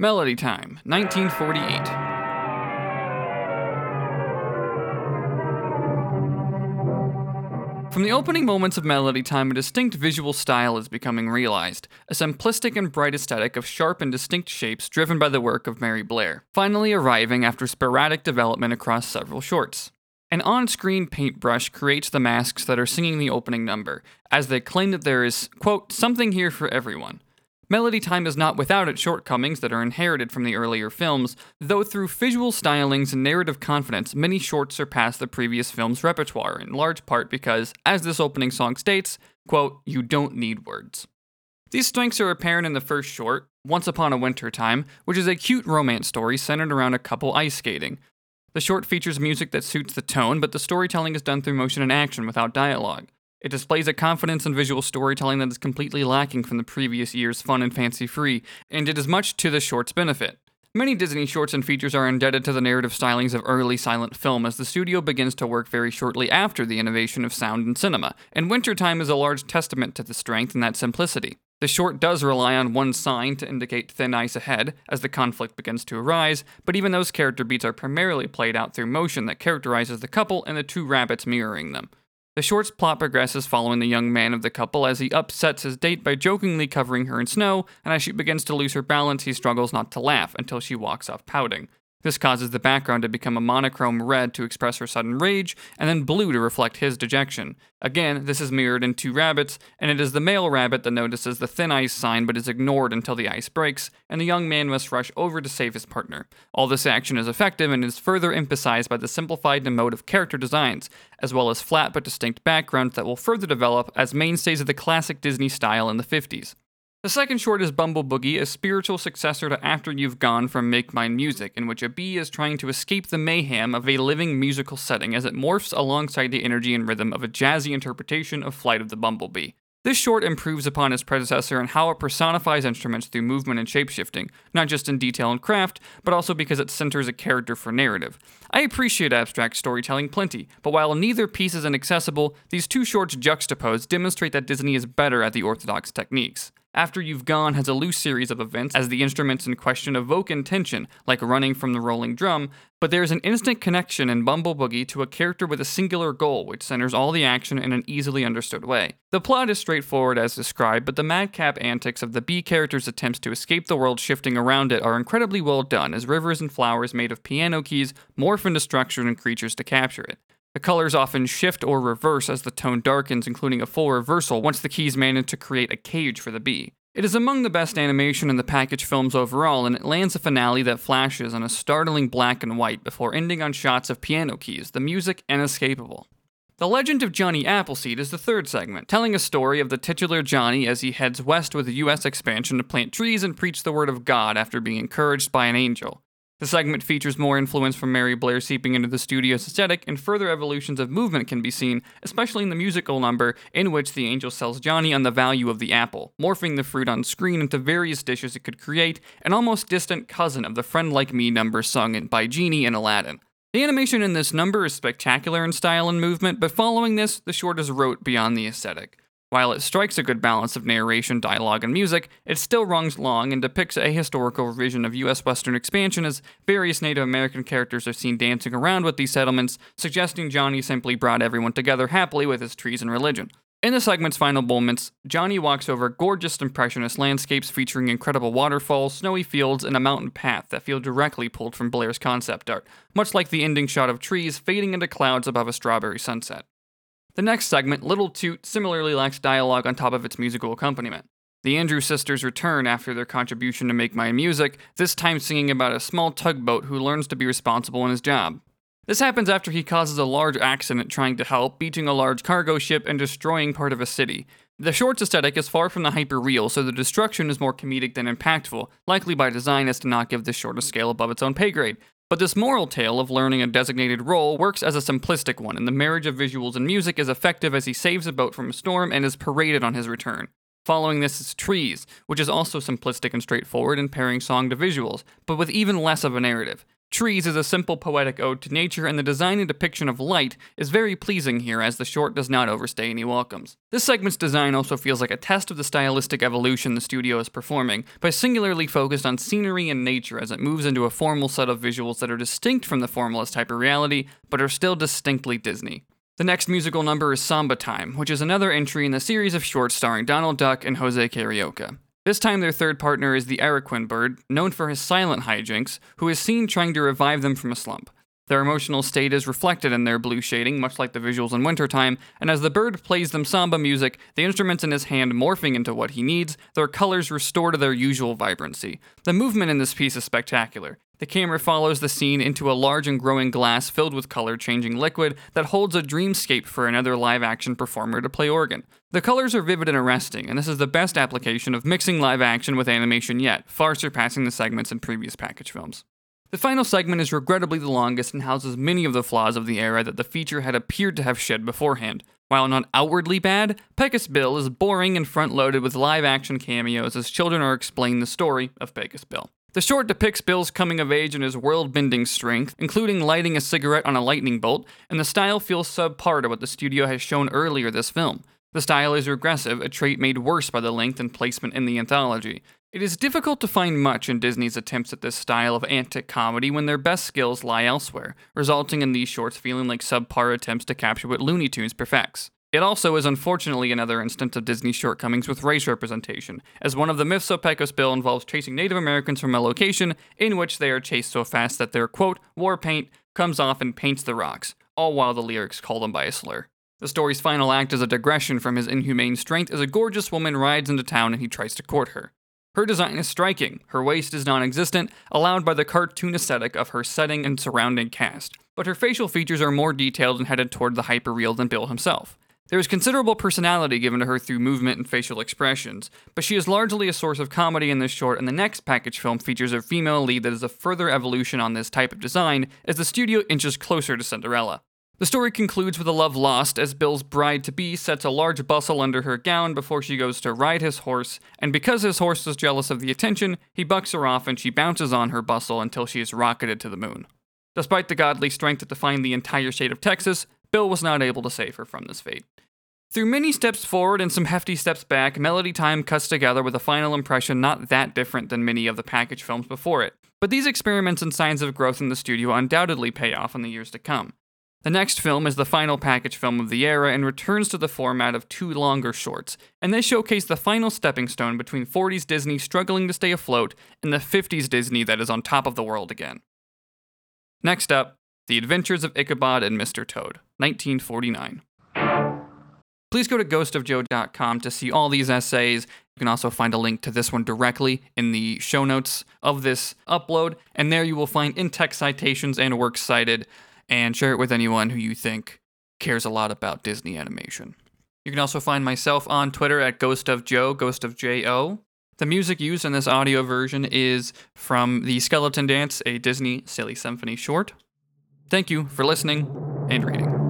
Melody Time, 1948. From the opening moments of Melody Time, a distinct visual style is becoming realized, a simplistic and bright aesthetic of sharp and distinct shapes driven by the work of Mary Blair, finally arriving after sporadic development across several shorts. An on screen paintbrush creates the masks that are singing the opening number, as they claim that there is, quote, something here for everyone. Melody Time is not without its shortcomings that are inherited from the earlier films, though through visual stylings and narrative confidence, many shorts surpass the previous film's repertoire, in large part because, as this opening song states, quote, you don't need words. These strengths are apparent in the first short, Once Upon a Winter Time, which is a cute romance story centered around a couple ice skating. The short features music that suits the tone, but the storytelling is done through motion and action without dialogue. It displays a confidence in visual storytelling that is completely lacking from the previous year's fun and fancy free, and it is much to the short's benefit. Many Disney shorts and features are indebted to the narrative stylings of early silent film as the studio begins to work very shortly after the innovation of sound in cinema, and Wintertime is a large testament to the strength in that simplicity. The short does rely on one sign to indicate thin ice ahead as the conflict begins to arise, but even those character beats are primarily played out through motion that characterizes the couple and the two rabbits mirroring them. The short's plot progresses following the young man of the couple as he upsets his date by jokingly covering her in snow, and as she begins to lose her balance, he struggles not to laugh until she walks off pouting. This causes the background to become a monochrome red to express her sudden rage, and then blue to reflect his dejection. Again, this is mirrored in two rabbits, and it is the male rabbit that notices the thin ice sign but is ignored until the ice breaks, and the young man must rush over to save his partner. All this action is effective and is further emphasized by the simplified and emotive character designs, as well as flat but distinct backgrounds that will further develop as mainstays of the classic Disney style in the 50s. The second short is Bumble Boogie, a spiritual successor to After You've Gone from Make Mine Music, in which a bee is trying to escape the mayhem of a living musical setting as it morphs alongside the energy and rhythm of a jazzy interpretation of Flight of the Bumblebee. This short improves upon its predecessor in how it personifies instruments through movement and shapeshifting, not just in detail and craft, but also because it centers a character for narrative. I appreciate abstract storytelling plenty, but while neither piece is inaccessible, these two shorts juxtaposed demonstrate that Disney is better at the orthodox techniques. After You've Gone has a loose series of events as the instruments in question evoke intention, like running from the rolling drum, but there is an instant connection in Bumble Boogie to a character with a singular goal, which centers all the action in an easily understood way. The plot is straightforward as described, but the madcap antics of the bee character's attempts to escape the world shifting around it are incredibly well done, as rivers and flowers made of piano keys morph into structure and creatures to capture it. The colors often shift or reverse as the tone darkens, including a full reversal once the keys manage to create a cage for the bee. It is among the best animation in the package films overall, and it lands a finale that flashes in a startling black and white before ending on shots of piano keys, the music inescapable. The Legend of Johnny Appleseed is the third segment, telling a story of the titular Johnny as he heads west with the U.S. expansion to plant trees and preach the word of God after being encouraged by an angel. The segment features more influence from Mary Blair seeping into the studio's aesthetic, and further evolutions of movement can be seen, especially in the musical number in which the angel sells Johnny on the value of the apple, morphing the fruit on screen into various dishes it could create, an almost distant cousin of the Friend Like Me number sung by Genie in Aladdin. The animation in this number is spectacular in style and movement, but following this, the short is rote beyond the aesthetic. While it strikes a good balance of narration, dialogue, and music, it still runs long and depicts a historical vision of U.S. Western expansion as various Native American characters are seen dancing around with these settlements, suggesting Johnny simply brought everyone together happily with his trees and religion. In the segment's final moments, Johnny walks over gorgeous impressionist landscapes featuring incredible waterfalls, snowy fields, and a mountain path that feel directly pulled from Blair's concept art, much like the ending shot of trees fading into clouds above a strawberry sunset. The next segment, Little Toot, similarly lacks dialogue on top of its musical accompaniment. The Andrews sisters return after their contribution to Make Mine Music, this time singing about a small tugboat who learns to be responsible in his job. This happens after he causes a large accident trying to help, beaching a large cargo ship and destroying part of a city. The short's aesthetic is far from the hyper real, so the destruction is more comedic than impactful, likely by design as to not give this short a scale above its own pay grade. But this moral tale of learning a designated role works as a simplistic one, and the marriage of visuals and music is effective as he saves a boat from a storm and is paraded on his return. Following this is Trees, which is also simplistic and straightforward in pairing song to visuals, but with even less of a narrative. Trees is a simple poetic ode to nature, and the design and depiction of light is very pleasing here as the short does not overstay any welcomes. This segment's design also feels like a test of the stylistic evolution the studio is performing, by singularly focused on scenery and nature as it moves into a formal set of visuals that are distinct from the formalist type of reality, but are still distinctly Disney. The next musical number is Samba Time, which is another entry in the series of shorts starring Donald Duck and Jose Carioca. This time, their third partner is the Aracuan bird, known for his silent hijinks, who is seen trying to revive them from a slump. Their emotional state is reflected in their blue shading, much like the visuals in wintertime, and as the bird plays them samba music, the instruments in his hand morphing into what he needs, their colors restore to their usual vibrancy. The movement in this piece is spectacular. The camera follows the scene into a large and growing glass filled with color changing liquid that holds a dreamscape for another live action performer to play organ. The colors are vivid and arresting, and this is the best application of mixing live action with animation yet, far surpassing the segments in previous package films. The final segment is regrettably the longest and houses many of the flaws of the era that the feature had appeared to have shed beforehand. While not outwardly bad, Pecos Bill is boring and front loaded with live action cameos as children are explained the story of Pecos Bill. The short depicts Bill's coming of age and his world bending strength, including lighting a cigarette on a lightning bolt, and the style feels subpar to what the studio has shown earlier this film. The style is regressive, a trait made worse by the length and placement in the anthology. It is difficult to find much in Disney's attempts at this style of antic comedy when their best skills lie elsewhere, resulting in these shorts feeling like subpar attempts to capture what Looney Tunes perfects. It also is unfortunately another instance of Disney's shortcomings with race representation, as one of the myths of Pecos Bill involves chasing Native Americans from a location in which they are chased so fast that their quote, war paint comes off and paints the rocks, all while the lyrics call them by a slur. The story's final act is a digression from his inhumane strength as a gorgeous woman rides into town and he tries to court her. Her design is striking, her waist is non existent, allowed by the cartoon aesthetic of her setting and surrounding cast, but her facial features are more detailed and headed toward the hyperreal than Bill himself. There is considerable personality given to her through movement and facial expressions, but she is largely a source of comedy in this short, and the next package film features a female lead that is a further evolution on this type of design as the studio inches closer to Cinderella. The story concludes with a love lost as Bill's bride to be sets a large bustle under her gown before she goes to ride his horse, and because his horse is jealous of the attention, he bucks her off and she bounces on her bustle until she is rocketed to the moon. Despite the godly strength that defined the entire state of Texas, Bill was not able to save her from this fate. Through many steps forward and some hefty steps back, Melody Time cuts together with a final impression not that different than many of the package films before it. But these experiments and signs of growth in the studio undoubtedly pay off in the years to come. The next film is the final package film of the era and returns to the format of two longer shorts, and they showcase the final stepping stone between 40s Disney struggling to stay afloat and the 50s Disney that is on top of the world again. Next up, The Adventures of Ichabod and Mr. Toad, 1949. Please go to ghostofjoe.com to see all these essays. You can also find a link to this one directly in the show notes of this upload, and there you will find in text citations and works cited, and share it with anyone who you think cares a lot about Disney animation. You can also find myself on Twitter at Ghost of Joe, Ghost of J-O. The music used in this audio version is from The Skeleton Dance, a Disney Silly Symphony short. Thank you for listening and reading.